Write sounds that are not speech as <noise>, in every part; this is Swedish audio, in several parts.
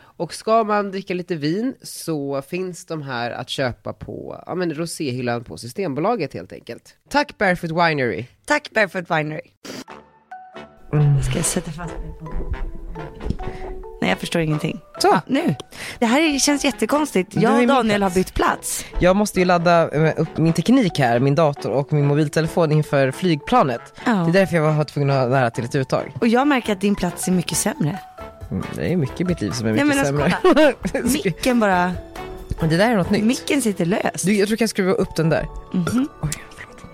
Och ska man dricka lite vin så finns de här att köpa på ja, men roséhyllan på Systembolaget helt enkelt. Tack Barefoot Winery! Tack Barefoot Winery. Ska jag sätta fast mig på Nej jag förstår ingenting. Så. Ja, nu. Det här är- känns jättekonstigt. Jag och Daniel har bytt plats. Jag måste ju ladda eh, upp min teknik här, min dator och min mobiltelefon inför flygplanet. Ja. Det är därför jag var tvungen att ha nära till ett uttag. Och jag märker att din plats är mycket sämre. Mm, Det är mycket i mitt liv som är Nej, mycket men alltså, sämre. <laughs> Micken bara, Men det där är något nytt. micken sitter löst. Du, jag tror jag kan skruva upp den där. Oj, förlåt.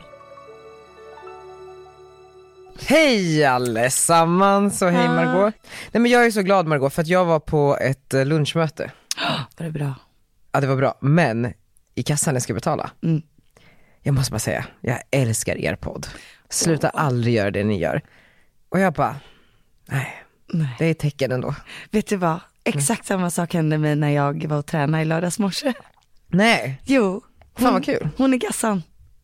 Hej allesammans och hej Margot. Nej men jag är så glad Margot för att jag var på ett eh, lunchmöte. <gasps> Var det bra? Ja det var bra, men i kassan när jag ska betala. Mm. Jag måste bara säga, jag älskar er podd. Sluta aldrig göra det ni gör. Och jag bara, nej, Nej. det är ett tecken ändå. Vet du vad? Exakt samma sak hände mig när jag var och tränade i lördags morse. Nej, Jo. Fan, vad kul. Hon är gassan.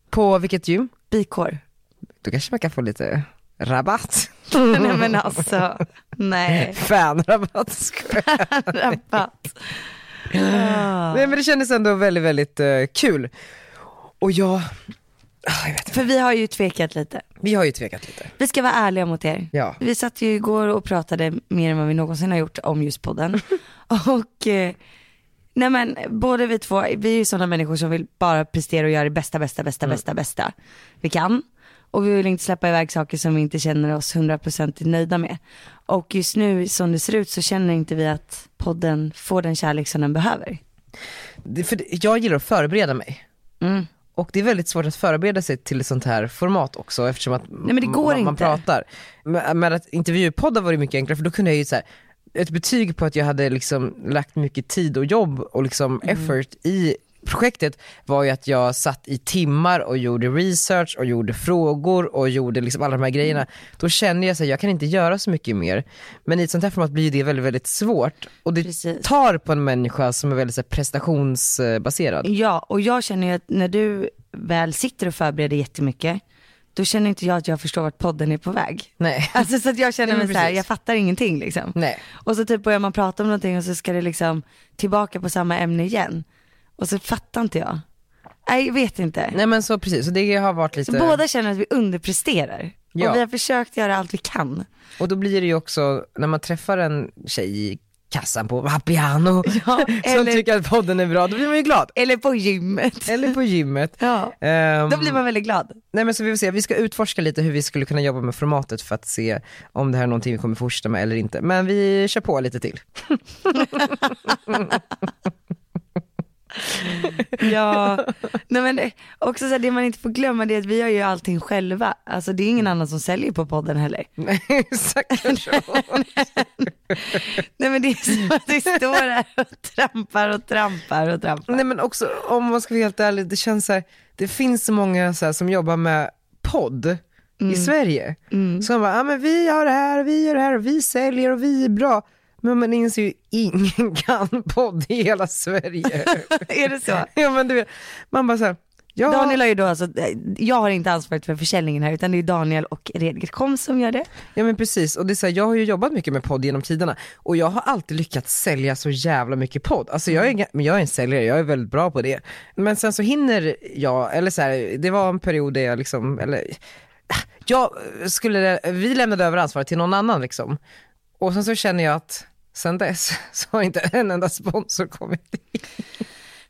på vilket gym? Bikår. Då kanske man kan få lite rabatt. <laughs> Nej men alltså, nej. Fanrabatt skojar. Rabatt. Ah. Nej men det kändes ändå väldigt, väldigt eh, kul. Och jag, För vi har ju tvekat lite. vi har ju tvekat lite. Vi ska vara ärliga mot er. Ja. Vi satt ju igår och pratade mer än vad vi någonsin har gjort om just podden. <laughs> och eh, nej men både vi två, vi är ju sådana människor som vill bara prestera och göra det bästa, bästa, bästa, bästa, bästa vi kan. Och vi vill inte släppa iväg saker som vi inte känner oss 100% nöjda med. Och just nu som det ser ut så känner inte vi att podden får den kärlek som den behöver. Det, för jag gillar att förbereda mig. Mm. Och det är väldigt svårt att förbereda sig till ett sånt här format också eftersom att men det går man, man inte. pratar. Men, men att intervjupoddar var det mycket enklare för då kunde jag ju så här, ett betyg på att jag hade liksom lagt mycket tid och jobb och liksom Mm. effort i projektet var ju att jag satt i timmar och gjorde research och gjorde frågor och gjorde liksom alla de här grejerna. Mm. Då kände jag att jag kan inte göra så mycket mer. Men i ett sånt här format blir det väldigt, väldigt svårt och det Precis. tar på en människa som är väldigt så här, prestationsbaserad. Ja, och jag känner ju att när du väl sitter och förbereder jättemycket, då känner inte jag att jag förstår vart podden är på väg. Nej. <laughs> Alltså så att jag känner mig så här, precis. jag fattar ingenting liksom. Nej. Och så typ börjar man prata om någonting och så ska det liksom tillbaka på samma ämne igen. Och så fattar inte jag. Nej, jag vet inte. Nej men så precis, så det har varit lite, Så båda känner att vi underpresterar. Ja. Och vi har försökt göra allt vi kan. och då blir det ju också, när man träffar en tjej i kassan på Vapiano <laughs> Ja, som eller- tycker att podden är bra, då blir man ju glad. Eller på gymmet. Eller på gymmet. Ja, Ehm, då blir man väldigt glad. Nej men så vi får se, vi ska utforska lite hur vi skulle kunna jobba med formatet för att se om det här är någonting vi kommer fortsätta med eller inte. Men vi kör på lite till. <laughs> Ja, nej men det, också så här, det man inte får glömma det är att vi gör ju allting själva. Alltså det är ingen annan som säljer på podden heller. <laughs> Nej, Exakt <laughs> så. Nej men det är så att vi står här och trampar och trampar och trampar. Nej men också om man ska vara helt ärlig, det känns så här, det finns så många så här, som jobbar med podd i Sverige. Så man bara, ja men vi har det här och vi gör det här och vi säljer och vi är bra. Men man inser ju ingen <laughs> kan podd i hela Sverige. <laughs> är det så? ja men du vet, man bara så här, ja, Daniel har ju då alltså, jag har inte ansvaret för försäljningen här utan det är Daniel och Redgerkom som gör det. ja men precis, och det är så här, jag har ju jobbat mycket med podd genom tiderna och jag har alltid lyckats sälja så jävla mycket podd. Alltså jag är, men jag är en säljare, jag är väldigt bra på det. Men sen så hinner jag, eller så här, det var en period där jag liksom, eller jag skulle, vi lämnade över ansvaret till någon annan liksom. Och sen så känner jag att sen dess <laughs> så har inte en enda sponsor kommit in.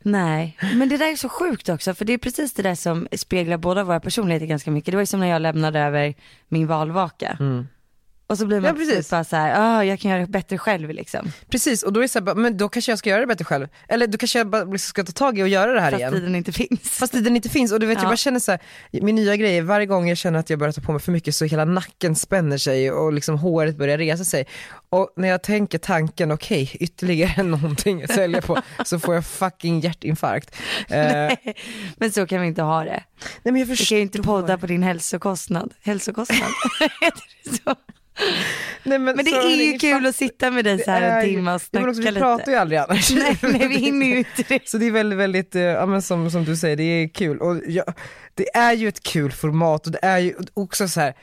Nej, men det där är så sjukt också för det är precis det där som speglar båda våra personligheter ganska mycket. Det var ju som när jag lämnade över min valvaka. Och så blir man Ja, precis. precis. bara så här, ah, jag kan göra det bättre själv liksom. Precis, och då är det så här, men då kanske jag ska göra det bättre själv. Eller då kanske jag bara liksom ska ta tag i och göra det här Fast igen. tiden inte finns. Fast tiden inte finns och du vet jag Ja. bara känner så här, min nya grej är varje gång jag känner att jag börjar ta på mig för mycket så hela nacken spänner sig och liksom håret börjar resa sig. Och när jag tänker tanken, okej ytterligare <laughs> någonting att sälja på så får jag fucking hjärtinfarkt. Eh, <laughs> nej Men så kan vi inte ha det. men jag Du förstår. kan ju inte podda på din hälsokostnad. Hälsokostnad? <laughs> Heter det så? <laughs> Nej, Men det så- är ju det kul att sitta med dig så här är en ju- timme och Ja, men också, snacka Vi pratar lite. ju aldrig annars. <laughs> Nej, nej vi hinner ju inte det. Så det är väldigt, väldigt, eh, ja men som, som du säger, det är kul. Och jag, det är ju ett kul format och det är ju också så här.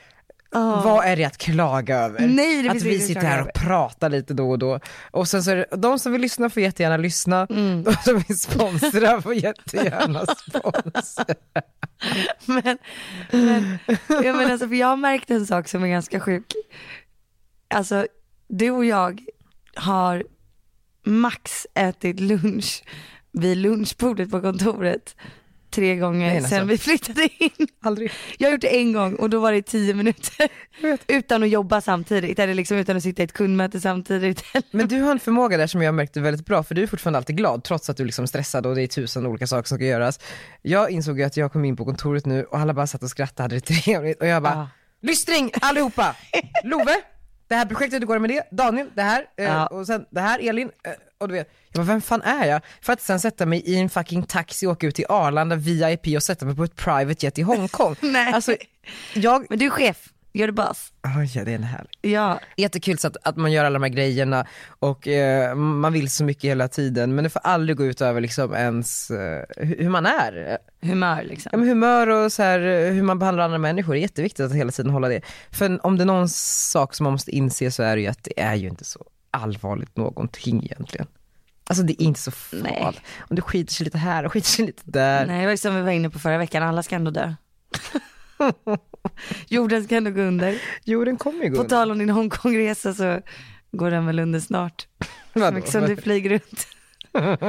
Vad är det att klaga över? Nej, att vi sitter här och pratar lite då och då. Och sen så är det, de som vill lyssna får jättegärna lyssna, Mm. de som vill sponsra får jättegärna <laughs> sponsra. Men, men, jag, menar, alltså, för jag har märkt en sak som är ganska sjuk. Alltså du och jag har max ätit lunch vid lunchbordet på kontoret tre gånger Nej, alltså. sen vi flyttade in. Aldrig. Jag har gjort det en gång och då var det tio minuter. Utan att jobba samtidigt eller liksom utan att sitta i ett kundmöte samtidigt. <laughs> Men du har en förmåga där som jag märkte väldigt bra, för du är fortfarande alltid glad trots att du liksom är stressad och det är tusen olika saker som ska göras. Jag insåg ju att jag kom in på kontoret nu och alla bara satt och skrattade, hade <laughs> det trevligt och jag bara, Ja. lystring allihopa! <laughs> Love, det här projektet, hur går det med det? Daniel, det här, eh, Ja. och sen det här, Elin, eh, och du vet, jag bara, vem fan är jag? För att sen sätta mig i en fucking taxi, åka ut till Arlanda VIP och sätta mig på ett private jet i Hongkong. <laughs> Nej. Alltså, jag, Men du är chef, gör det boss. oj ja det är en härlig. Ja, Jättekul så att, att man gör alla de här grejerna och eh, man vill så mycket hela tiden men det får aldrig gå ut över liksom ens eh, hu- hur man är. humör liksom. Ja, men humör och så här, eh, hur man behandlar andra människor är jätteviktigt att hela tiden hålla det. För om det är någon sak som man måste inse så är det ju att det är ju inte så allvarligt någonting egentligen. Alltså det är inte så farligt. Om du skiter sig lite här och skiter sig lite där. Nej, det var som vi var inne på förra veckan, alla ska ändå dö. <laughs> <laughs> Jorden ska ändå gå under. Jo den kommer ju gå På under. tal om din Hongkongresa så går den väl under snart. Så Vadå? som du flyger runt. <laughs>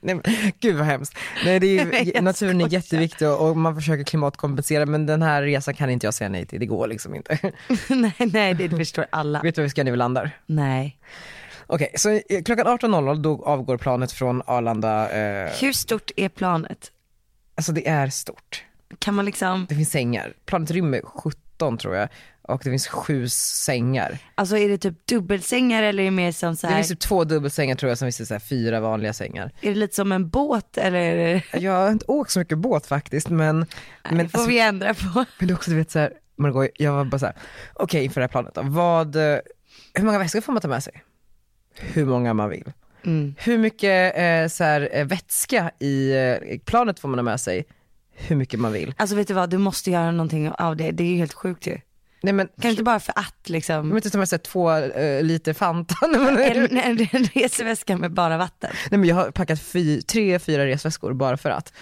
Nej, men, gud vad hemskt. Nej, det är, ju- <laughs> naturen är jätteviktig och, man försöker klimatkompensera men den här resan kan inte jag säga nej till, det går liksom inte. nej, nej, det förstår alla. Vet du var vi ska vi landar? Nej. Okej, så eh, klockan 18.00 då avgår planet från Arlanda. Eh, Hur stort är planet? alltså det är stort. Kan man liksom, Det finns sängar. Planet rymmer 17 tror jag och det finns sju sängar. alltså är det typ dubbelsängar eller är det mer som så Det här, finns typ två dubbelsängar tror jag, sen finns det så här fyra vanliga sängar. är det lite som en båt eller? det- Jag har inte åkt så mycket båt faktiskt men, men, det får alltså, vi ändra på. men det är också du vet såhär, Margot, jag var bara såhär, okej inför det här planet då, vad, eh, hur många väskor får man ta med sig? Hur många man vill. Mm. Hur mycket eh, så här, eh, vätska i eh, planet får man ha med sig? Hur mycket man vill. Alltså vet du vad, du måste göra någonting av det, det är ju helt sjukt ju. Nej men, Kan du inte bara för att jag liksom, vill inte ta med sig två eh, liter Fanta. <laughs> Men, en, en, en resväska med bara vatten. nej men jag har packat fy, tre, fyra resväskor bara för att.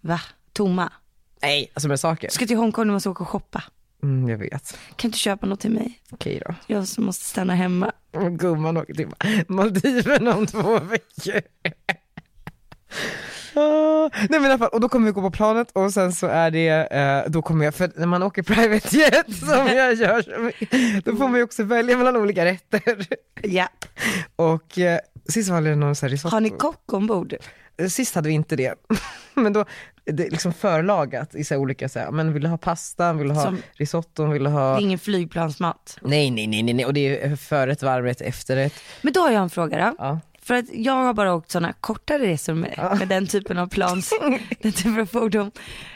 Va? Tomma? Nej, alltså med saker. Du ska till Hongkong, du måste åka och shoppa. Mm, jag vet. Kan inte köpa något till mig? Okej då. Jag som måste stanna hemma. Gumman åker till Maldiverna om två veckor. Nej men i alla fall, och då kommer vi gå på planet och sen så är det, eh, då kommer jag, för när man åker private jet <laughs> som jag gör, så då får man ju också välja mellan olika rätter. Ja. Och eh, sist var det någon sån här risotto. Har ni kock ombord? Eh, Sist hade vi inte det, <laughs> men då, det är liksom förlagat i så här olika, så här, men vill du ha pasta, vill du ha Som- risotto, vill du Det ha är ingen flygplansmat. Nej nej nej nej nej, och det är förrätt, varmrätt, efterrätt. Men då har jag en fråga då. Ja. För att jag har bara åkt sådana kortare resor med, med den typen av plans, <laughs> den typen av fordon.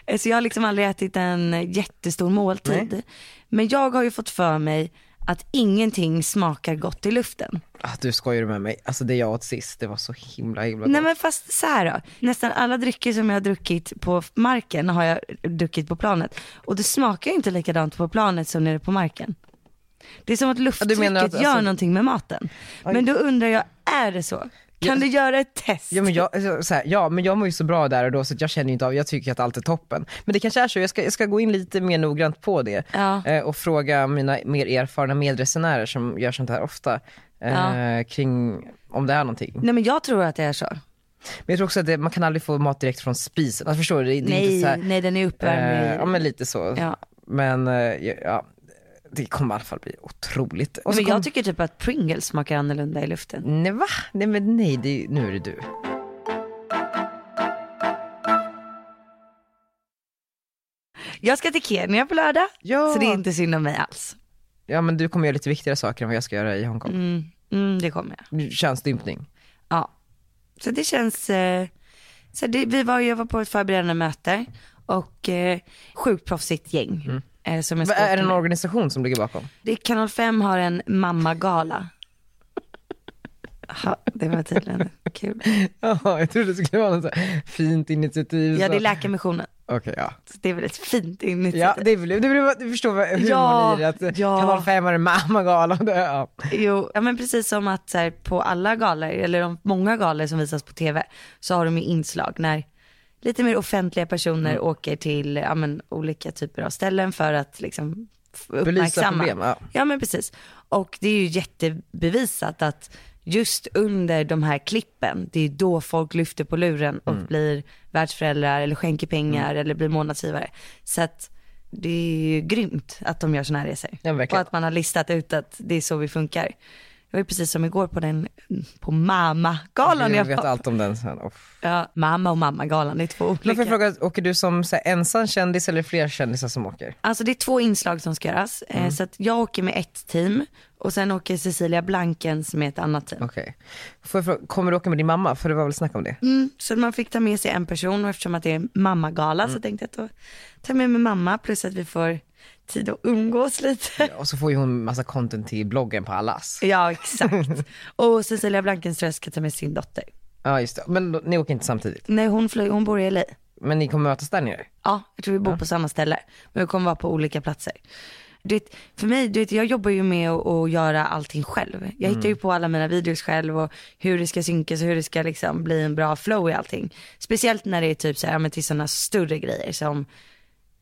Eh, Så jag har liksom aldrig ätit en jättestor måltid. Men jag har ju fått för mig att ingenting smakar gott i luften. Ah, du skojar med mig, alltså det jag åt sist, det var så himla himla gott. Nej men fast så här då. nästan alla drycker som jag har druckit på marken har jag druckit på planet. Och det smakar ju inte likadant på planet som nere på marken. Det är som att lufttrycket att, gör alltså- någonting med maten. Men då undrar jag, är det så? Kan du göra ett test? Ja men, jag, alltså, så här, ja men jag mår ju så bra där och då så jag känner inte av, jag tycker att allt är toppen. Men det kanske är så, jag ska, jag ska gå in lite mer noggrant på det Ja. eh, och fråga mina mer erfarna medresenärer som gör sånt här ofta eh, Ja. kring om det är någonting. Nej men jag tror att det är så. Men jag tror också att det, man kan aldrig få mat direkt från spisen, alltså, förstår du? Det, det Nej, inte så här, nej den är uppvärmd eh, Ja men lite så. Ja. Men eh, ja, det kommer i alla fall bli otroligt. Och Men jag kom- tycker typ att Pringles smakar annorlunda i luften. Nej va? Nej men nej, det nu är det du. Jag ska till Kenya på lördag, Ja. så det är inte synd om mig alls. Ja men du kommer göra lite viktigare saker än vad jag ska göra i Hongkong. Mm, mm, det kommer jag. Könsstympning. Ja. Så det känns, eh, så det, vi var, jag var på ett förberedande möte och eh, sjukt proffsigt gäng. Eh, som jag Va, är det en organisation som ligger bakom? det är Kanal 5 har en mammagala. Ja, det var tydligen kul. <laughs> Ja, jag trodde det skulle vara något fint initiativ. Ja, så- det är Läkarmissionen. Okej, ja. Så det är väl ett fint initiativ. Ja, det är väl, är väl, du förstår humorn Ja, i det, att ja. kanal 5 har en mammagala. Ja. Jo, ja men precis som att så här, på alla galor, eller de många galor som visas på tv, så har de ju inslag när lite mer offentliga personer Mm. åker till ja, men, olika typer av ställen för att liksom uppmärksamma. problem, ja. ja men precis. Och det är ju jättebevisat att just under de här klippen, det är då folk lyfter på luren och Mm. blir världsföräldrar eller skänker pengar eller blir månadsgivare. Så att det är ju grymt att de gör sådana här resor. Ja, och att man har listat ut att det är så vi funkar. Det var ju precis som igår på den, på Mama-galan Jag jag vet var. allt om den sen. Oh. Ja, mamma och mamma-galan, det är två Men får olika. jag fråga, åker du som så här, ensam kändis eller fler kändisar som åker? Alltså det är två inslag som ska göras. Eh, Mm. Så att jag åker med ett team och sen åker Cecilia Blankens med ett annat team. Okej. Jag fråga, kommer du åka med din mamma? För det var väl snack om det? Mm, så man fick ta med sig en person och eftersom att det är mammagala Mm. så tänkte jag att då tar jag med mig mamma plus att vi får tid att umgås lite. Ja, och så får ju hon massa content till bloggen på allas. Ja exakt. och Cecilia Blankens tror jag ska ta med sin dotter. Ja just det, men då, ni åker inte samtidigt? Nej hon, flyg, hon bor i LA. Men ni kommer mötas där nere? Ja, jag tror vi bor på samma ställe. Men vi kommer vara på olika platser. Du vet, för mig, du vet, jag jobbar ju med att, att göra allting själv. Jag hittar ju på alla mina videos själv och hur det ska synkas och hur det ska liksom bli en bra flow i allting. Speciellt när det är typ så här, ja, men till sådana större grejer som,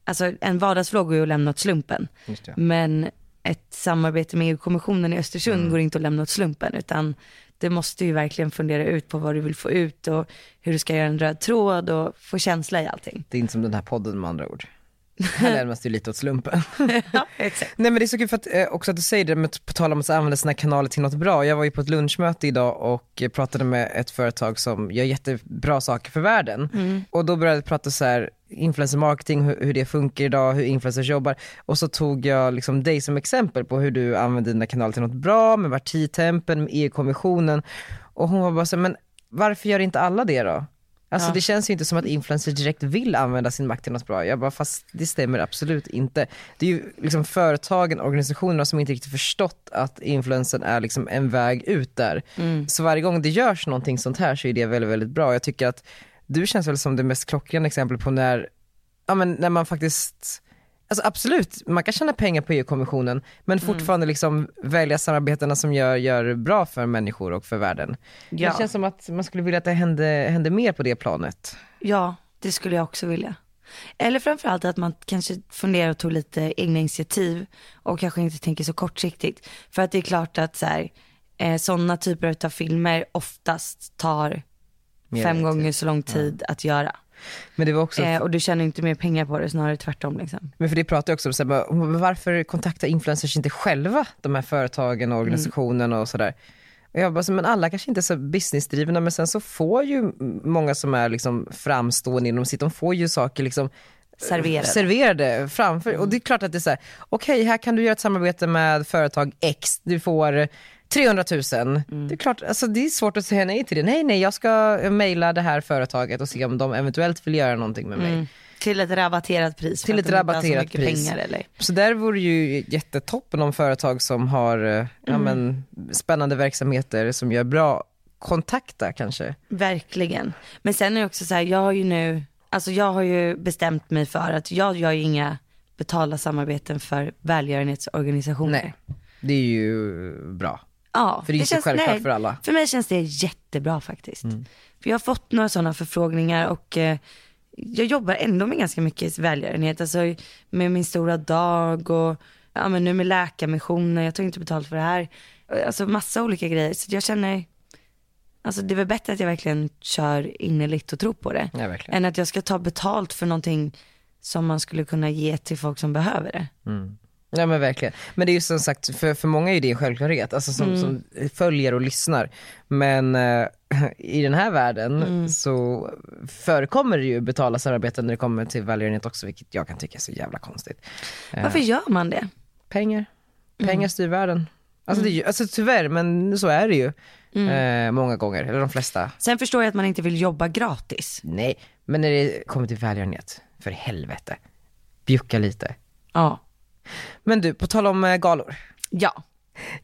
alltså en vardagsvlogg går ju att lämna åt slumpen. Men ett samarbete med EU-kommissionen i Östersund går inte att lämna åt slumpen utan det måste ju verkligen fundera ut på vad du vill få ut och hur du ska göra en röd tråd och få känsla i allting. Det är inte som den här podden med andra ord. Här lämnas det ju lite åt slumpen. <laughs> ja, exakt. Nej men det är så kul för att, eh, också att du säger det, med, på tal om att använda sina kanaler till något bra. Jag var ju på ett lunchmöte idag och eh, pratade med ett företag som gör jättebra saker för världen. Och då började jag prata så här influencer marketing, hur, hur det funkar idag, hur influencers jobbar. Och så tog jag liksom dig som exempel på hur du använder dina kanaler till något bra, med partitempen, med EU-kommissionen. Och hon var bara så här, men varför gör inte alla det då? Alltså Ja. det känns ju inte som att influencers direkt vill använda sin makt till något bra. Jag bara, fast det stämmer absolut inte. Det är ju liksom företagen, organisationerna som inte riktigt förstått att influensen är liksom en väg ut där. Så varje gång det görs någonting sånt här så är det väldigt, väldigt bra. Jag tycker att du känns väl som det mest klockrena exemplet på när, ja men när man faktiskt Alltså absolut, man kan tjäna pengar på EU-kommissionen men fortfarande liksom välja samarbetena som gör, gör bra för människor och för världen. Ja. Det känns som att man skulle vilja att det hände, hände mer på det planet. Ja, det skulle jag också vilja. Eller framförallt att man kanske funderar och tog lite egna initiativ och kanske inte tänker så kortsiktigt. För att det är klart att så här, eh, sådana typer av filmer oftast tar Mer fem tid. gånger så lång tid att göra. Men det var också, Eh, och du tjänar inte mer pengar på det, snarare tvärtom liksom. men för det pratade jag också om, så här, varför kontaktar influencers inte själva de här företagen och organisationerna och sådär. Jag bara, men alla kanske inte är så businessdrivna men sen så får ju många som är liksom framstående inom sitt, de får ju saker liksom Serverade. serverade framför. Och det är klart att det är så här, okej här kan du göra ett samarbete med företag X, du får 300 000. Det är klart, alltså det är svårt att säga nej till det. Nej, nej, jag ska mejla det här företaget och se om de eventuellt vill göra någonting med mig. Till ett rabatterat pris. Till ett så rabatterat mycket pris. Pengar, eller? Så där vore ju jättetoppen om företag som har eh, ja, men, spännande verksamheter som gör bra kontakta kanske. Verkligen. Men sen är det också så här, jag har ju nu, alltså jag har ju bestämt mig för att jag gör ju inga betalda samarbeten för välgörenhetsorganisationer. Nej, det är ju bra. Ja, För det är så självklart för alla. För mig känns det jättebra faktiskt. För jag har fått några sådana förfrågningar och eh, jag jobbar ändå med ganska mycket välgörenhet. Alltså med min stora dag och ja, men nu med läkarmissioner, jag tog inte betalt för det här. Alltså massa olika grejer. Så jag känner, alltså det är väl bättre att jag verkligen kör innerligt och tror på det. Ja, än att jag ska ta betalt för någonting som man skulle kunna ge till folk som behöver det. Ja men verkligen. Men det är ju som sagt, för, för många är det en självklarhet, alltså som, Mm. som följer och lyssnar. Men eh, i den här världen Mm. så förekommer det ju betala samarbeten när det kommer till välgörenhet också, vilket jag kan tycka är så jävla konstigt. Eh, Varför gör man det? Pengar, Mm. pengar styr världen. Alltså, det ju, alltså tyvärr, men så är det ju. Mm. Eh, många gånger, eller de flesta. Sen förstår jag att man inte vill jobba gratis. Nej, men när det kommer till välgörenhet, för helvete. Bjucka lite. Ja. Men du, på tal om eh, galor. Ja.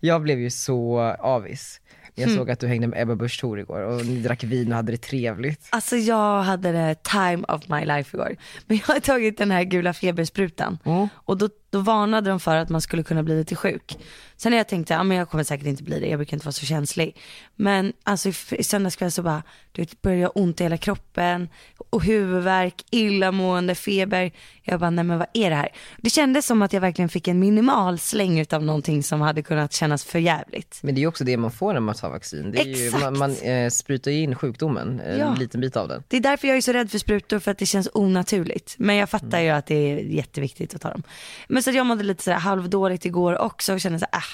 Jag blev ju så avis. Jag Mm. såg att du hängde med Ebba Busch Thor igår och ni drack vin och hade det trevligt. Alltså jag hade det time of my life igår. Men jag har tagit den här gula febersprutan Mm. och då, då varnade de för att man skulle kunna bli lite sjuk. Sen har jag tänkt, ja men jag kommer säkert inte bli det, jag brukar inte vara så känslig. Men alltså i, f- i söndags kväll så bara, du vet, började jag ont i hela kroppen och huvudvärk, illamående, feber. Jag bara, nej men vad är det här? Det kändes som att jag verkligen fick en minimal släng utav någonting som hade kunnat kännas för jävligt. Men det är ju också det man får när man tar vaccin. Det är ju, Exakt. man, man eh, sprutar ju in sjukdomen, en Ja. liten bit av den. Det är därför jag är så rädd för sprutor för att det känns onaturligt. Men jag fattar ju att det är jätteviktigt att ta dem. Men så att jag mådde lite så här halvdåligt igår också och kände så här, äh,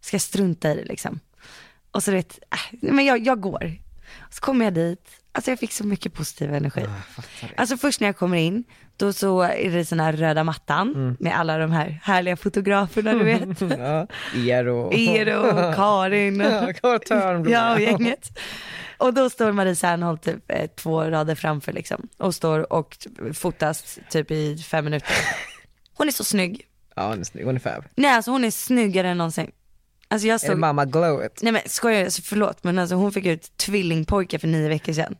ska jag strunta i det liksom. Och så vet, äh, men jag, jag går. Och så kommer jag dit, alltså jag fick så mycket positiv energi. Alltså först när jag kommer in, då så är det sån här röda mattan med alla de här härliga fotograferna du vet. <laughs> Ja, er och... Eero, <laughs> Karin. Törnblom. Ja, och gänget. Och då står Marie Serneholt typ eh, två rader framför liksom. Och står och fotas typ i fem minuter. <laughs> Hon är så snygg. Ja, hon är snygg, hon är fab. Nej alltså hon är snyggare än någonsin. Alltså jag Är det mamma glowet? nej men skojar alltså, förlåt men alltså hon fick ut tvillingpojkar för nio veckor sedan.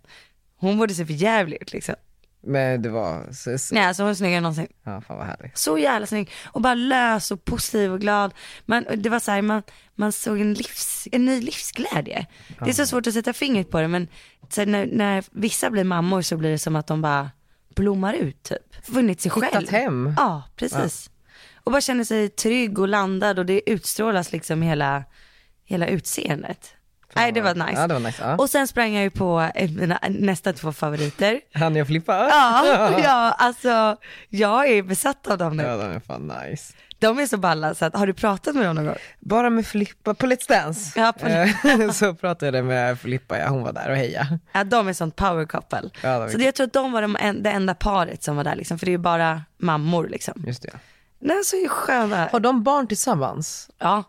Hon borde se för jävligt ut liksom. Men det var, så, så, Nej alltså hon är snyggare än någonsin. ja fan vad härligt. Så jävla snygg och bara lös och positiv och glad. Man, det var så här, man, man såg en, livs, en ny livsglädje. Det är så svårt att sätta fingret på det men så när, när vissa blir mammor så blir det som att de bara blommar ut typ. Funnit sig själv. Hittat hem. Ja, precis. Och bara känner sig trygg och landad och det utstrålas liksom hela, hela utseendet. Nej det var nice. Ja det var nice. Ja. Och sen sprang jag ju på eh, mina nästa två favoriter. <laughs> Han jag flippa? Ja, <laughs> ja, alltså jag är besatt av dem nu. Ja den är fan nice. De är så balla så att, har du pratat med dem någon gång? Bara med Filippa, på Let's Dance. Ja, på- Eh, <laughs> så pratade jag med Filippa, ja, hon var där och heja. Ja de är sånt power couple. Ja, de är så det, jag tror att de var de det enda paret som var där liksom, för det är ju bara mammor liksom. Just det. Nej så är sköna. Har de barn tillsammans? Ja,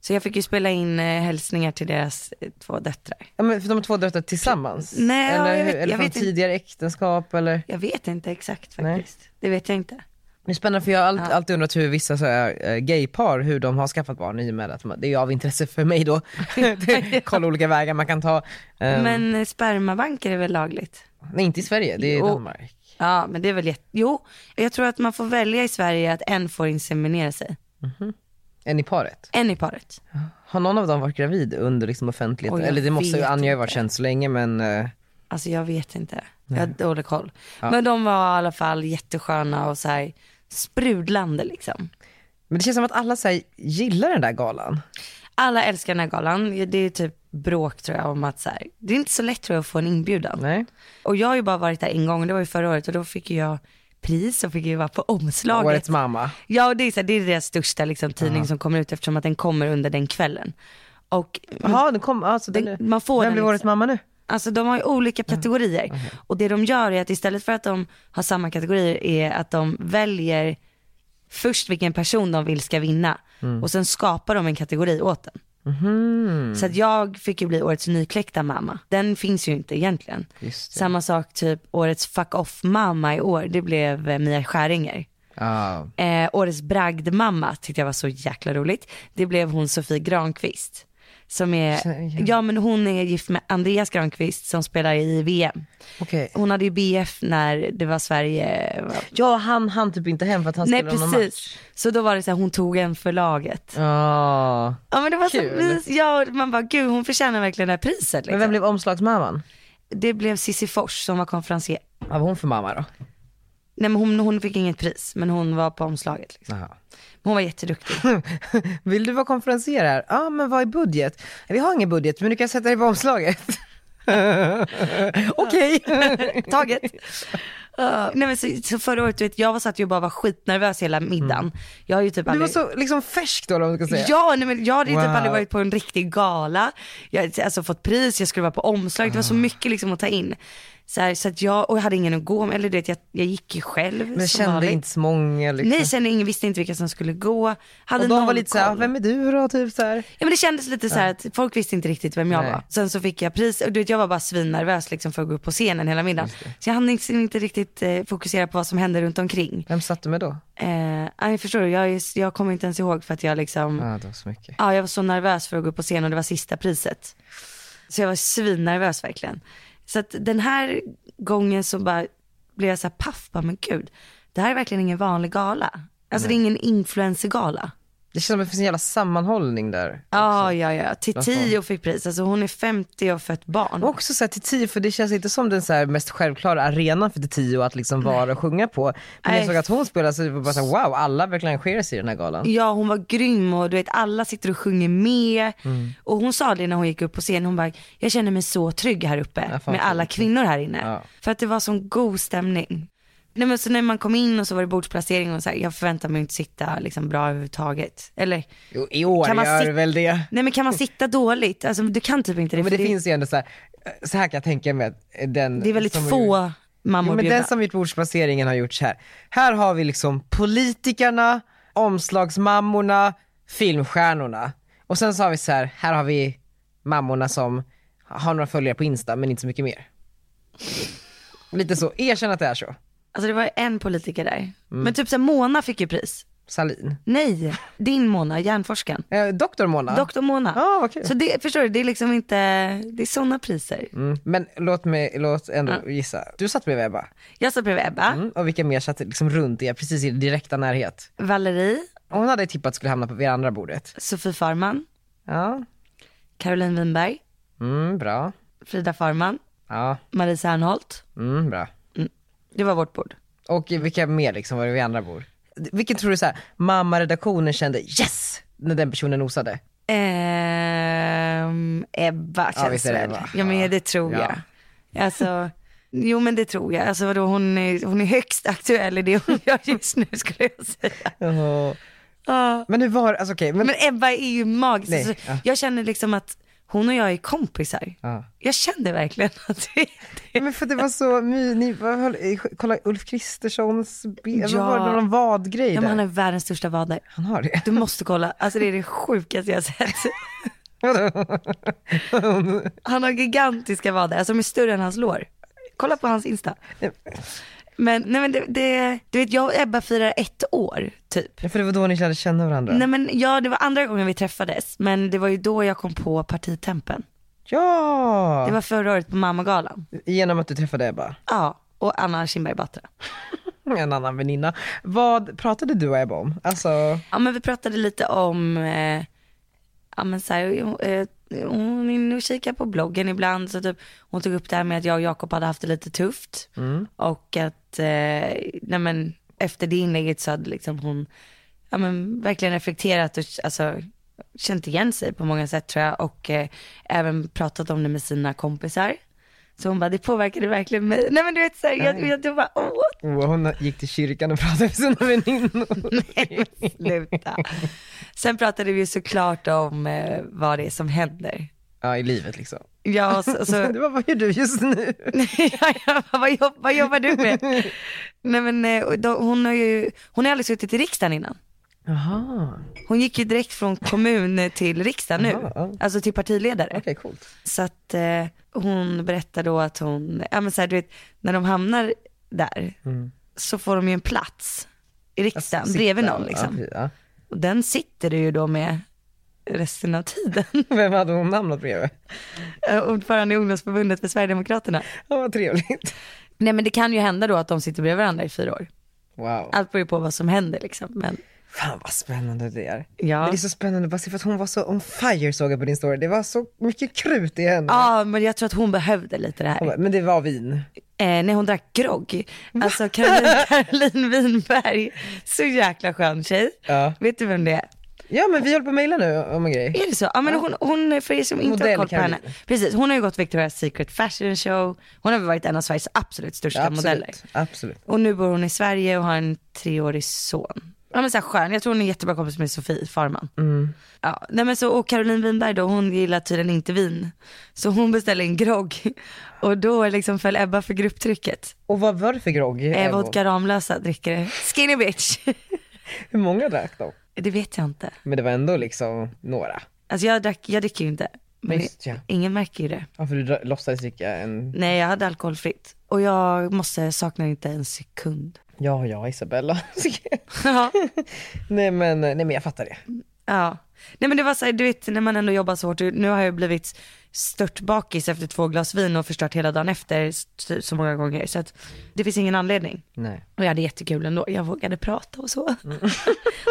så jag fick ju spela in eh, hälsningar till deras eh, två döttrar. Ja, men för de har två döttrar tillsammans? Nej, ja, eller jag hur? vet- eller jag från vet inte. tidigare äktenskap eller? Jag vet inte exakt Nej. faktiskt. Det vet jag inte. Det är spännande för jag har alltid, Ja. alltid undrat hur vissa så här, eh, gaypar, hur de har skaffat barn i och med att man- det är ju av intresse för mig då. <laughs> <laughs> Kolla olika vägar man kan ta. Um, Men eh, spermabanker är väl lagligt? Nej inte i Sverige, det är i Jo. Danmark. Ja men det är väl jätte... Jo, jag tror att man får välja i Sverige att en får inseminera sig. En i paret. En i paret. Har någon av dem varit gravid under liksom offentligheten? Eller det måste ju, Anja har varit känd så länge men eh, Alltså jag vet inte. Jag har dålig koll. Men de var i alla fall jättesköna och så här sprudlande liksom. Men det känns som att alla så här, gillar den där galan. Alla älskar den här galan. Det är typ bråk tror jag om att så här, det är inte så lätt tror jag att få en inbjudan. Nej. Och jag har ju bara varit där en gång, det var ju förra året och då fick jag pris och fick ju vara på omslaget. Årets mamma. Ja och det är, så här, det är deras största liksom, tidning som kommer ut eftersom att den kommer under den kvällen. Och Jaha, den kom, alltså, den, Den- man får Vem den blev liksom. årets mamma nu? Alltså de har ju olika kategorier. Och det de gör är att istället för att de har samma kategorier är att de väljer först vilken person de vill ska vinna. Och sen skapar de en kategori åt den. Mhm. Så att jag fick ju bli årets nykläckta mamma. Den finns ju inte egentligen. Samma sak typ årets fuck off mamma i år, det blev eh, Mia Skäringer. Ja. Eh, årets bragdmamma tyckte jag var så jäkla roligt. Det blev hon Sofie Granqvist. Som är, ja men hon är gift med Andreas Granqvist som spelar i VM. Okej. Hon hade ju BF när det var Sverige. Ja han han typ inte hem för att han Nej spelade någon match. precis. Så då var det så här, hon tog en för laget. Ja. Ja men det var Kul. så. Ja man bara gud hon förtjänar verkligen det här priset. Liksom. Men vem blev omslagsmamman? Det blev Cissi Fors som var konferencier. Vad var hon för mamma då? Nej men hon, hon fick inget pris men hon var på omslaget. Liksom. Hon var jätteduktig. <laughs> Vill du vara konferencier här? Ja ah, men vad är budget? Vi har ingen budget men du kan sätta dig på omslaget. <laughs> Okej. <laughs> Taget. Uh, nej men så, så förra året, du vet, jag var satt ju och bara var skitnervös hela middagen. Jag har ju typ Du var aldrig... så liksom färsk då vad man ska säga. Ja, nej, men jag hade ju typ Wow. aldrig varit på en riktig gala. Jag hade alltså fått pris, jag skulle vara på omslag, det var så Ah. mycket liksom att ta in. Så, här, så att jag, och jag hade ingen att gå med, eller du vet jag, jag gick ju själv Men kände vanligt. inte så många liksom. Nej, sen ingen visste inte vilka som skulle gå. Hade och de var lite såhär, vem är du då? Typ så här. Ja men det kändes lite så här att folk visste inte riktigt vem jag Nej. var. Sen så fick jag pris och du vet jag var bara svinnervös liksom för att gå upp på scenen hela middagen. Så jag hann liksom inte riktigt eh, fokusera på vad som hände runt omkring. Vem satt du med då? Eh, nej, förstår du, jag, jag kommer inte ens ihåg för att jag liksom, Ja, det var så mycket. ja jag var så nervös för att gå upp på scen och det var sista priset. Så jag var svinnervös verkligen. Så att den här gången så bara blev jag så här paff, bara, men gud, det här är verkligen ingen vanlig gala. Alltså det är ingen influencergala. Det känns som att det finns en jävla sammanhållning där. Ja, ja, ja. Tio fick pris. Alltså hon är 50 och fött barn. Och också så här till tio, för det känns inte som den så här mest självklara arenan för till tio att liksom vara och sjunga på. Men när jag Nej. såg att hon spelade så det var bara så här, wow, alla verkligen engagerar sig i den här galan. Ja hon var grym och du vet alla sitter och sjunger med. Mm. Och hon sa det när hon gick upp på scen, hon bara, jag känner mig så trygg här uppe Ja, med alla kvinnor här inne. Ja. För att det var sån god stämning. Nej men så när man kom in och så var det bordsplacering och så här, jag förväntar mig inte sitta liksom bra överhuvudtaget. Eller, Jo, I år Kan man gör sit- väl det. nej men kan man sitta dåligt? Alltså du kan typ inte det. Men för det finns ju ändå så här, så här kan jag tänka mig att den det är väldigt som få gjort- mammor Jo, men den som gjort bordsplaceringen har gjort så här. Här har vi liksom politikerna, omslagsmammorna, filmstjärnorna. Och sen så har vi så här, här har vi mammorna som har några följare på Insta men inte så mycket mer. Lite så, erkänn att det är så. Alltså det var en politiker där. Mm. Men typ så här, Mona fick ju pris. Salin. Nej, din Mona, hjärnforskaren. Eh, Doktor Mona. Doktor Mona. Vad kul. Så det, förstår du, det är liksom inte, det är sådana priser. Mm. Men låt mig, låt ändå gissa. Du satt bredvid Ebba. Jag satt bredvid Ebba, Mm. Och vilka mer satt liksom runt er, precis i direkta närhet? Valerie, hon hade tippat skulle hamna på vid andra bordet. Sofie Farman, Ja, Caroline Winberg, mm, bra. Frida Farman, Ja, Marie Serneholt. mm, bra. Det var vårt bord. Och vilka mer liksom var det vid andra bord? Vilken tror du så här, mamma-redaktionen kände yes när den personen nosade? Ehm, Ebba Ja, känns väl. Ebba. Ja men det tror Ja. jag. Alltså, jo men det tror jag. Alltså vadå, hon är, hon är högst aktuell i det hon <laughs> gör just nu skulle jag säga. Ja. Men hur var alltså okej, men, Men Ebba är ju magisk. Alltså, ja. Jag känner liksom att hon och jag är kompisar. Ja. Jag känner verkligen <laughs> att det, det men för det var så, my, ni, höll- kolla Ulf Kristerssons, be- vad Ja. var det, någon vadgrej ja, men han har världens största vader. Han har det? Du måste kolla, alltså det är det sjukaste jag har sett. Han har gigantiska vader, alltså de är större än hans lår. Kolla på hans Insta. Men, nej men det, det, du vet jag och Ebba firar ett år typ. Ja, för det var då ni lärde känna varandra? Nej men ja, det var andra gången vi träffades, men det var ju då jag kom på partitempen. Ja! Det var förra året på mammagalan. Genom att du träffade Ebba? Ja, och Anna Kinberg Batra. <laughs> En annan väninna. Vad pratade du och Ebba om? Alltså, Ja men vi pratade lite om, eh, ja men så här, eh, hon är inne och kikar på bloggen ibland så typ, hon tog upp det här med att jag och Jakob hade haft det lite tufft. Och att, eh, nej men efter det inlägget så hade liksom hon, ja men verkligen reflekterat och alltså känt igen sig på många sätt tror jag och eh, även pratat om det med sina kompisar. Så hon bara, det påverkade verkligen mig. Nej men du vet såhär, jag, jag, jag bara, åh, oh, hon gick till kyrkan och pratade med sina väninnor. <laughs> Nej, men sluta. Sen pratade vi ju såklart om eh, vad det är som händer. ja, i livet liksom. Ja, så, så, Du bara, vad gör du just nu? <laughs> ja, vad, jobb, vad jobbar du med? <laughs> Nej men eh, då, hon har ju, hon har aldrig suttit i riksdagen innan. Jaha, Hon gick ju direkt från kommun till riksdagen nu, Jaha, ja. alltså till partiledare. coolt. Så att eh, hon berättar då att hon, ja men så här, du vet, när de hamnar där så får de ju en plats i riksdagen Alltså, bredvid någon liksom. Ja, ja. Och den sitter du ju då med resten av tiden. <laughs> Vem hade hon hamnat bredvid? Eh, Ordförande i ungdomsförbundet för Sverigedemokraterna. Ja, vad trevligt. Nej men det kan ju hända då att de sitter bredvid varandra i fyra år. Wow. Allt beror ju på vad som händer liksom. Men Fan vad spännande det är. Ja. Men det är så spännande bara för att hon var så on fire såg jag på din story. Det var så mycket krut i henne. ja, men jag tror att hon behövde lite det här. Bara, Men det var vin. Eh, när hon drack grogg. Alltså Caroline, <laughs> Caroline Winberg, så jäkla skön tjej. Ja. Vet du vem det är? Ja men vi håller på att mejla nu om en grej. Är det så? Ja men hon, hon för er som inte Modell har koll på henne. Precis, hon har ju gått Victoria's Secret Fashion Show. Hon har väl varit en av Sveriges absolut största modeller. Absolut, absolut. Och nu bor hon i Sverige och har en treårig son. Ja men så här skön, jag tror hon är jättebra kompis med Sofie Farman. Mm. Ja, nej men så, och Caroline Winberg då, hon gillar tydligen inte vin. Så hon beställer en grogg <laughs> och då liksom föll Ebba för grupptrycket. Och vad var det för grogg? Eh, vodka Ramlösa dricker det. Skinny bitch. <laughs> Hur många drack de? det vet jag inte. Men det var ändå liksom några. Alltså jag, drack, jag dricker ju inte. Men Visst, ja. ingen märker ju det. Ja för du låtsades dricka en, Nej jag hade alkoholfritt. Och jag måste, saknar inte en sekund. <laughs> ja ja Isabella. ja. nej men, nej men jag fattar det. ja. Nej men det var så här, du vet när man ändå jobbar så hårt, nu har jag blivit stört bakis efter två glas vin och förstört hela dagen efter så- många gånger. Så att det finns ingen anledning. Nej. Och jag hade jättekul ändå, jag vågade prata och så. <laughs>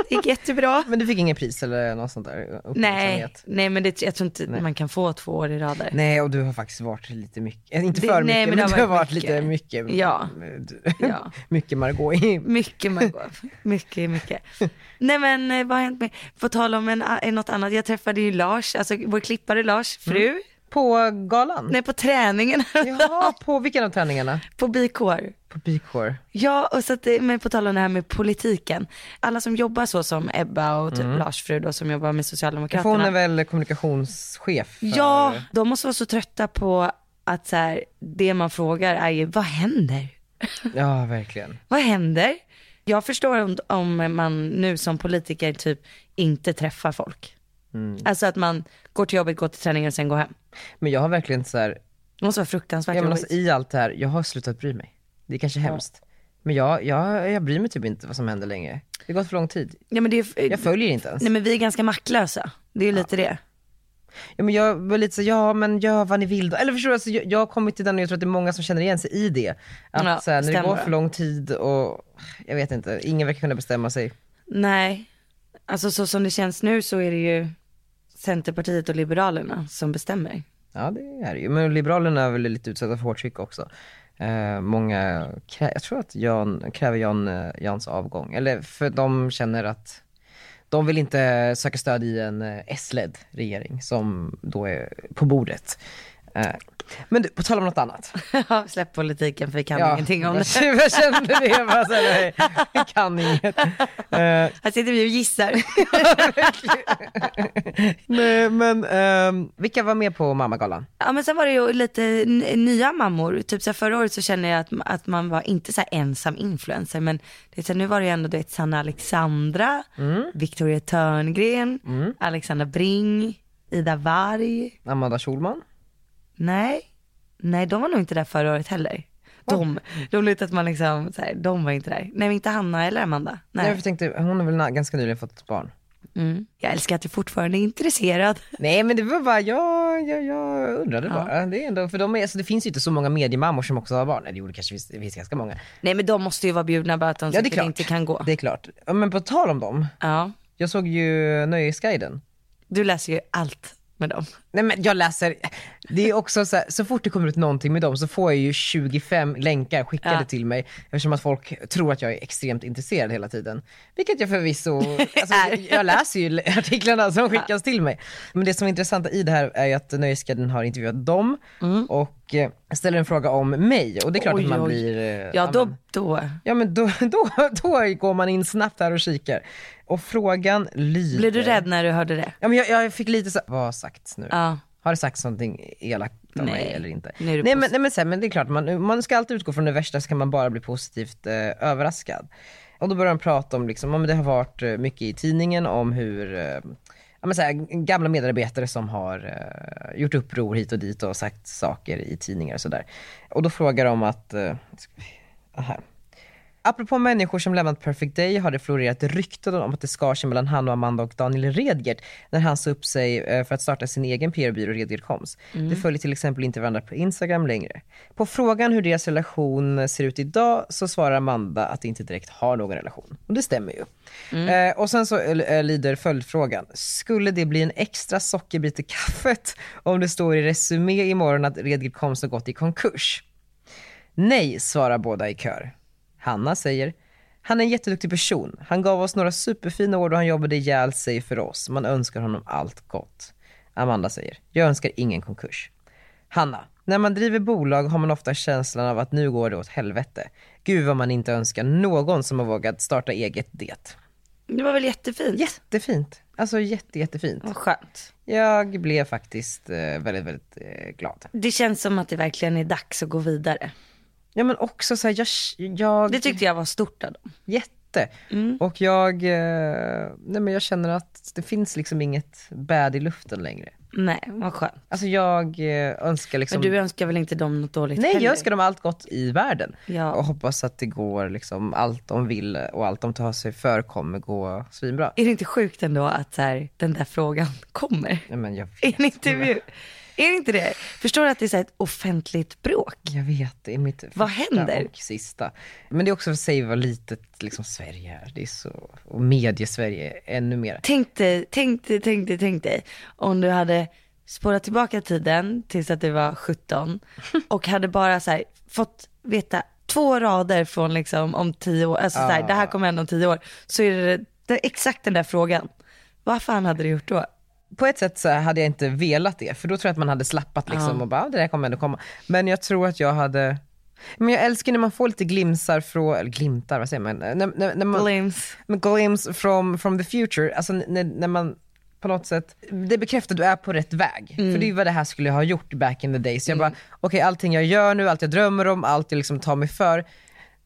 det gick jättebra. Men du fick ingen pris eller något sånt där? Nej, nej men det, jag tror inte Nej. man kan få två år i rad där. Nej och du har faktiskt varit lite mycket, eh, inte Det- för nej, mycket men men, det du har varit varit lite mycket. <laughs> Ja. Mycket Margot. <laughs> Mycket Margot, mycket, mycket. Nej men eh, vad har hänt med, på tal om en, något annat, jag träffade ju Lars, alltså vår klippare Lars fru, På galan? nej på träningen, Jaha, på vilken av träningarna? på Bikår. På B-core. Ja, och så att det, men på tal om det här med politiken. Alla som jobbar så som Ebba och typ Lars fru då som jobbar med Socialdemokraterna. hon är väl kommunikationschef? För... Ja, de måste vara så trötta på att så här, det man frågar är ju, vad händer? Ja, verkligen. Vad händer? Jag förstår om, om man nu som politiker typ inte träffar folk. Alltså att man går till jobbet, går till träningen och sen går hem. Men jag har verkligen så här, Det måste vara fruktansvärt ja, men jobbigt. alltså, i allt det här, jag har slutat bry mig. Det är kanske hemskt. Men jag, jag, jag bryr mig typ inte vad som händer längre. Det har gått för lång tid. Ja, men det är, Jag följer inte ens. nej men vi är ganska maktlösa. Det är ju lite det. Ja, men jag var lite så, ja men gör vad ni vill då. Eller förstår du, alltså, jag, jag har kommit till den och jag tror att det är många som känner igen sig i det. Att Ja, så här, när det stämmer. går för lång tid och, jag vet inte, ingen verkar kunna bestämma sig. Nej, alltså så som det känns nu så är det ju Centerpartiet och Liberalerna som bestämmer. Ja det är det ju, men Liberalerna är väl lite utsatta för hårt tryck också. Eh, många, krä- jag tror att Jan, kräver Jan, eh, Jans avgång. Eller för de känner att de vill inte söka stöd i en eh, S-ledd regering som då är på bordet. Eh, men du, på tal om något annat. <laughs> Ja, Släpp politiken för vi kan ingenting om det. Jag, jag kände det, bara så här, nej, jag kan inget. Eh, Här sitter vi och gissar. <laughs> nej, men ehm, vilka var med på mammagalan? Ja men sen var det ju lite nya mammor. Typ så här, förra året så kände jag att, att man var inte så ensam influencer men det är så här, nu var det ju ändå du vet, Sanna Alexandra, Victoria Törngren, Alexandra Bring, Ida Warg. Amanda Schulman? Nej, nej de var nog inte där förra året heller. De, roligt att man liksom, så här, de var inte där. Nej inte Hanna eller Amanda. Nej. Jag tänkte, hon har väl na- ganska nyligen fått barn. Mm. Jag älskar att du fortfarande är intresserad. Nej men det var bara, jag, jag, jag undrade bara. Det, är ändå, för de är, alltså, det finns ju inte så många mediemammor som också har barn. Nej det gjorde kanske finns, det finns ganska många. Nej men de måste ju vara bjudna bara att de Ja det är säkert klart. inte kan gå. Det är klart. Ja, Men på tal om dem, Ja, jag såg ju Nöjesguiden. du läser ju allt med dem. Nej men jag läser, det är också så här, så fort det kommer ut någonting med dem så får jag ju 25 länkar skickade Ja. till mig eftersom att folk tror att jag är extremt intresserad hela tiden. Vilket jag förvisso, alltså, <laughs> Är. jag läser ju artiklarna som skickas till mig. Men det som är intressant i det här är ju att Nöjesguiden har intervjuat dem och eh, ställer en fråga om mig och det är klart Mm. Oj, att man oj. blir, eh, Ja då, då. Ja men då, <laughs> då, då går man in snabbt här och kikar. Och frågan lyder... Blev du rädd när du hörde det? Ja men jag, jag fick lite så, vad har sagts nu? Ja. Har det sagts någonting elakt om Nej, mig eller inte? det nej, men, nej men, här, men det är klart, man, man ska alltid utgå från det värsta så kan man bara bli positivt eh, överraskad. Och då börjar de prata om, liksom, om det har varit eh, mycket i tidningen om hur eh, ja, men så här, gamla medarbetare som har eh, gjort uppror hit och dit och sagt saker i tidningar och sådär. Och då frågar de att, eh, ska vi- här. Apropå människor som lämnat Perfect Day har det florerat rykten om att det skar sig mellan han och Amanda och Daniel Redgert när han sa upp sig eh, för att starta sin egen PR-byrå Redgert Koms. Det följer till exempel inte varandra på Instagram längre. På frågan hur deras relation ser ut idag så svarar Amanda att de inte direkt har någon relation. Och det stämmer ju. Eh, och sen så eh, lyder följdfrågan, skulle det bli en extra sockerbit i kaffet <laughs> om det står i Resumé imorgon att Redgert Koms har gått i konkurs? Nej, svarar båda i kör. Hanna säger, Han är en jätteduktig person. Han gav oss några superfina år då han jobbade ihjäl sig för oss. Man önskar honom allt gott. Amanda säger, jag önskar ingen konkurs. Hanna, när man driver bolag har man ofta känslan av att nu går det åt helvete. Gud vad man inte önskar någon som har vågat starta eget det. Det var väl jättefint? Jättefint. Alltså jätte, jättefint. Vad skönt. Jag blev faktiskt eh, väldigt, väldigt eh, glad. Det känns som att det verkligen är dags att gå vidare. Ja men också så här, jag, jag... Det tyckte jag var stort av dem. Jätte. Mm. Och jag, eh, nej men jag känner att det finns liksom inget bad i luften längre. Nej, vad skönt. Alltså jag eh, önskar liksom... Men du önskar väl inte dem något dåligt Nej heller? jag önskar dem allt gott i världen. Ja. Och hoppas att det går liksom, allt de vill och allt de tar sig för kommer gå svinbra. Är det inte sjukt ändå att så här, den där frågan <laughs> kommer? Nej, men jag I vet, en intervju. Är det inte det? Förstår du att det är ett offentligt bråk? jag vet, det är mitt Vad händer? och sista. Men det är också för att säga vad litet liksom Sverige är. Det är så, och medie-Sverige ännu mer. Tänk dig, tänk dig, tänk dig, tänk dig om du hade spårat tillbaka tiden tills att du var 17 <laughs> och hade bara så här, fått veta två rader från liksom om tio år, alltså så här, det här kommer hända om tio år, så är det, det är exakt den där frågan. Vad fan hade du gjort då? På ett sätt så hade jag inte velat det, för då tror jag att man hade slappat liksom Ja. och bara, "Ah, det där kommer ändå komma. Men jag tror att jag hade, men jag älskar när man får lite glimsar från, glimtar, vad säger man? När, när, när man Glims. men glimpse from, from the future, alltså när, när man på något sätt, det bekräftar att du är på rätt väg. Mm. För det är vad det här skulle ha gjort back in the days. Jag bara, okej allting jag gör nu, allt jag drömmer om, allt jag liksom tar mig för,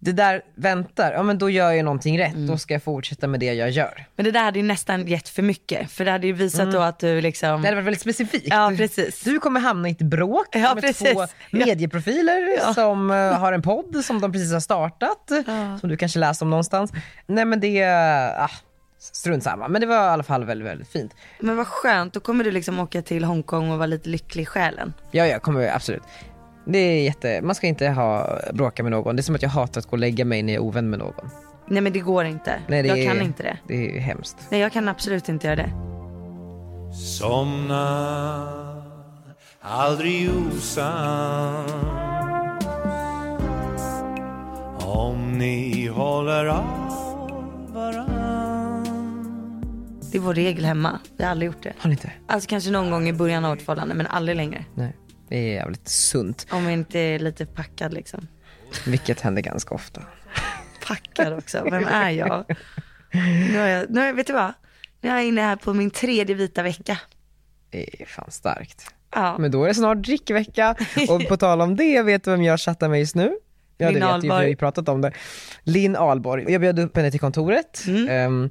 det där väntar, ja men då gör jag någonting rätt, Mm. då ska jag fortsätta med det jag gör. Men det där hade ju nästan gett för mycket, för det hade ju visat då att du liksom, Det hade varit väldigt specifikt. ja precis. Du kommer hamna i ett bråk Ja, med precis. två Ja. medieprofiler Ja. som eh, har en podd som de precis har startat, som du kanske läst om någonstans. Nej men det, ah, strunt samma. Men det var i alla fall väldigt, väldigt fint. Men vad skönt, då kommer du liksom åka till Hongkong och vara lite lycklig i själen. Ja, jag kommer absolut. Det är jätte, man ska inte ha bråka med någon. Det är som att jag hatar att gå och lägga mig när jag är ovän med någon. Nej men det går inte. Nej, det jag är, kan inte det. Det är hemskt. Nej jag kan absolut inte göra det. Somna aldrig osams Om ni håller av varann Det är vår regel hemma. Vi har aldrig gjort det. Har ni inte? Alltså kanske någon gång i början av vårt förhållande men aldrig längre. Nej. Det är jävligt sunt. Om inte är lite packad liksom. Vilket händer ganska ofta. Packad också, vem är jag? Nu är jag, nu vet du vad? Nu är jag inne här på min tredje vita vecka. Det är fan starkt. Ja. Men då är det snart drickvecka och på tal om det, vet du vem jag chattar med just nu? Ja Linn vet du, vi har Ahlborg. ju pratat om det. Linn Ahlborg. Jag bjöd upp henne till kontoret Mm. ehm,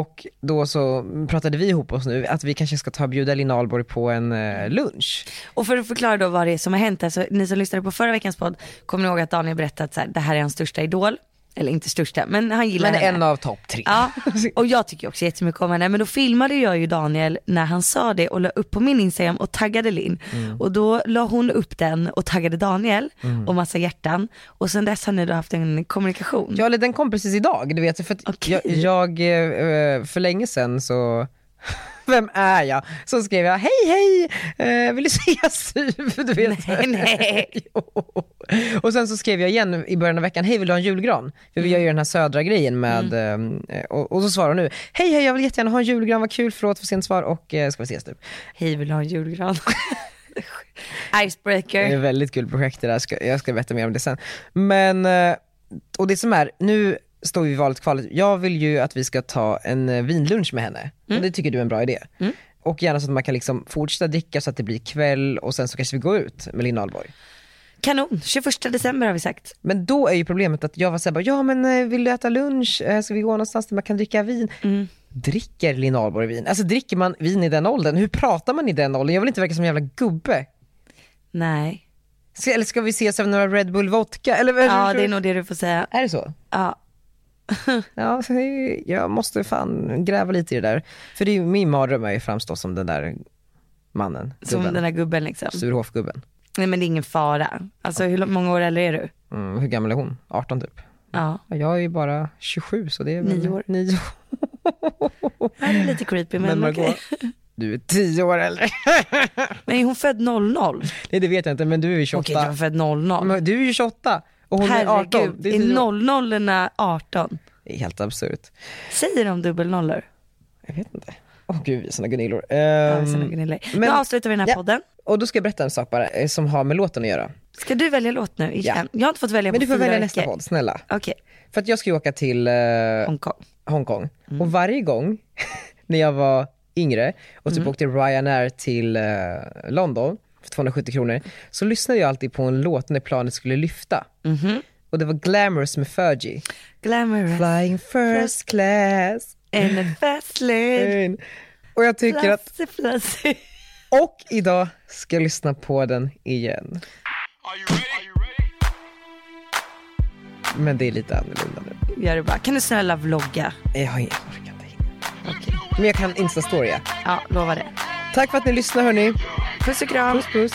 och då så pratade vi ihop oss nu att vi kanske ska ta och bjuda Linn Ahlborg på en eh, lunch. Och för att förklara då vad det är som har hänt, alltså, ni som lyssnade på förra veckans podd kommer ni ihåg att Daniel berättade att så här, det här är hans största idol. Eller inte största, men han gillar Men henne. en av topp tre. Ja, <laughs> och jag tycker också jättemycket om henne. Men då filmade jag ju Daniel när han sa det och la upp på min Instagram och taggade Linn. Mm. Och då la hon upp den och taggade Daniel och massa hjärtan. Och sen dess har ni då haft en kommunikation. Ja eller den kom precis idag, du vet. För Okej. jag, jag, eh, för länge sedan så vem är jag? Så skrev jag, hej hej, eh, vill du se <laughs> SUV? Du vet. Nej, nej. <laughs> Och sen så skrev jag igen i början av veckan, hej vill du ha en julgran? För vi gör ju den här södra grejen med, Mm. eh, och, och så svarar hon nu, hej hej jag vill jättegärna ha en julgran, vad kul, förlåt för sent svar och eh, ska vi ses nu. Hej vill du ha en julgran? <laughs> Det är Icebreaker. ett väldigt kul projekt det där, jag ska berätta mer om det sen. Men, eh, och det som är, nu står vi valet kvalet, jag vill ju att vi ska ta en eh, vinlunch med henne. Och det tycker du är en bra idé. Och gärna så att man kan liksom fortsätta dricka så att det blir kväll och sen så kanske vi går ut med Linn Ahlborg. Kanon, 21 december har vi sagt. Men då är ju problemet att jag var såhär, bara, ja men eh, vill du äta lunch, Eh, ska vi gå någonstans där man kan dricka vin? Dricker Linn Ahlborg vin? Alltså dricker man vin i den åldern? Hur pratar man i den åldern? Jag vill inte verka som en jävla gubbe. Nej. Ska, eller ska vi ses över några Red Bull vodka? Eller, Ja det är nog det du får säga. är det så? Ja. <laughs> Ja, jag måste fan gräva lite i det där. För det är ju min mardröm är ju framstå som den där mannen, Som gubben. den där gubben liksom. Sturehof-gubben. Nej men det är ingen fara. Alltså hur många år äldre är du? Mm, hur gammal är hon? 18 typ? Ja. Ja, Jag är ju bara 27 så det är väl Nio år. Nio. <laughs> Det är lite creepy men, Men okej. du är 10 år äldre. <laughs> Men är hon född 00? Nej det vet jag inte men du är ju 28. Okej jag är född 00. Men du är ju 28 och hon är 18. Herregud, Det är är 10 år. 00 18? Det är helt absurt. Säger de dubbelnollor? Jag vet inte. Åh gud, vi är såna gunillor. Ja, Ehm, såna men- nu avslutar vi den här ja. podden. och då ska jag berätta en sak bara, eh, som har med låten att göra. Ska du välja låt nu igen? Jag har inte fått välja Men på du får välja veckor. nästa podd, snälla. Okej, För att jag ska ju åka till eh, Hongkong. Hongkong. Mm. Och varje gång <laughs> när jag var yngre och typ Mm. åkte Ryanair till eh, London för 270 kronor, så lyssnade jag alltid på en låt när planet skulle lyfta. Mhm. Och det var Glamorous med Fergie. Glamorous Flying first class. in a fast lane. Och jag tycker att, och idag ska jag lyssna på den igen. Men det är lite annorlunda nu. Gör det bara. Kan du snälla vlogga? Jag har ingen orkar inte. Men jag kan instastoria. Ja, lova det. Tack för att ni lyssnar hörni. Puss och kram. Puss puss.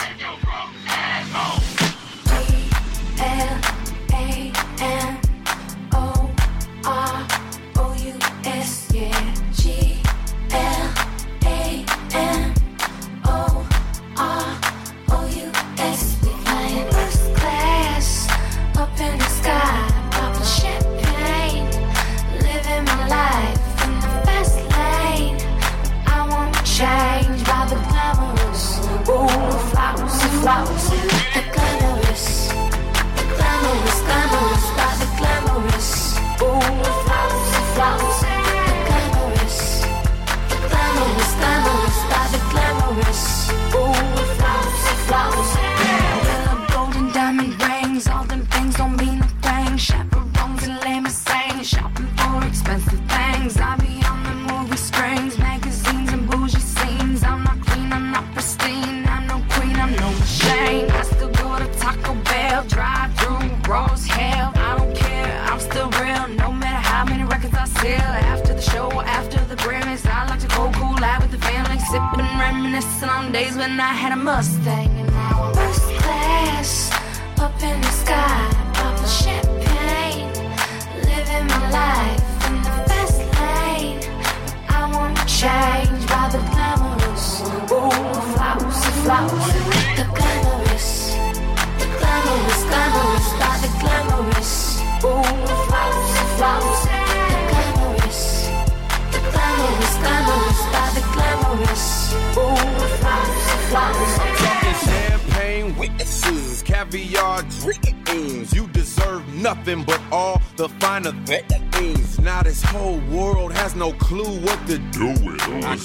house.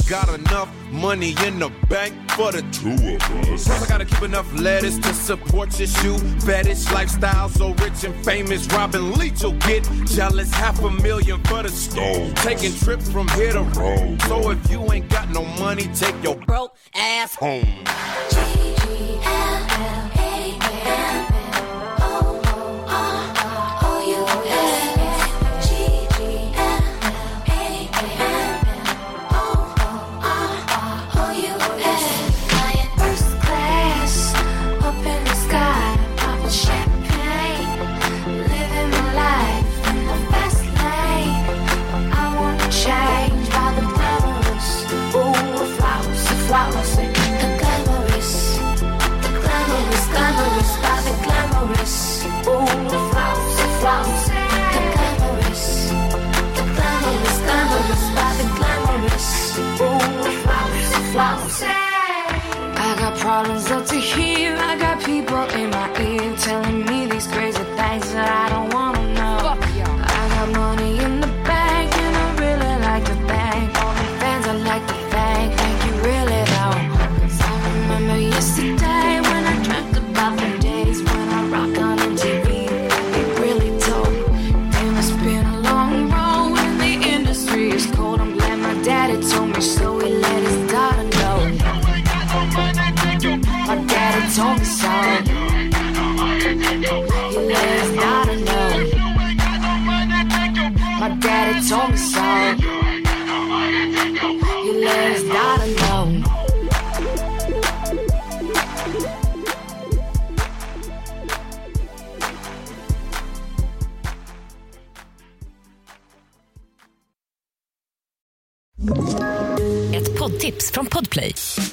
Got enough money in the bank for the two of us. Plus I gotta keep enough lettuce to support your shoe fetish lifestyle. So rich and famous, Robin Leach will get jealous. Half a million for the stove. Taking trips from here to Rome. So if you ain't got no money, take your broke ass home. Problems up to here. I got people in my ear telling me these crazy things that I don't wanna know. I got money in the bank and I really like to thank all the fans. I like to thank,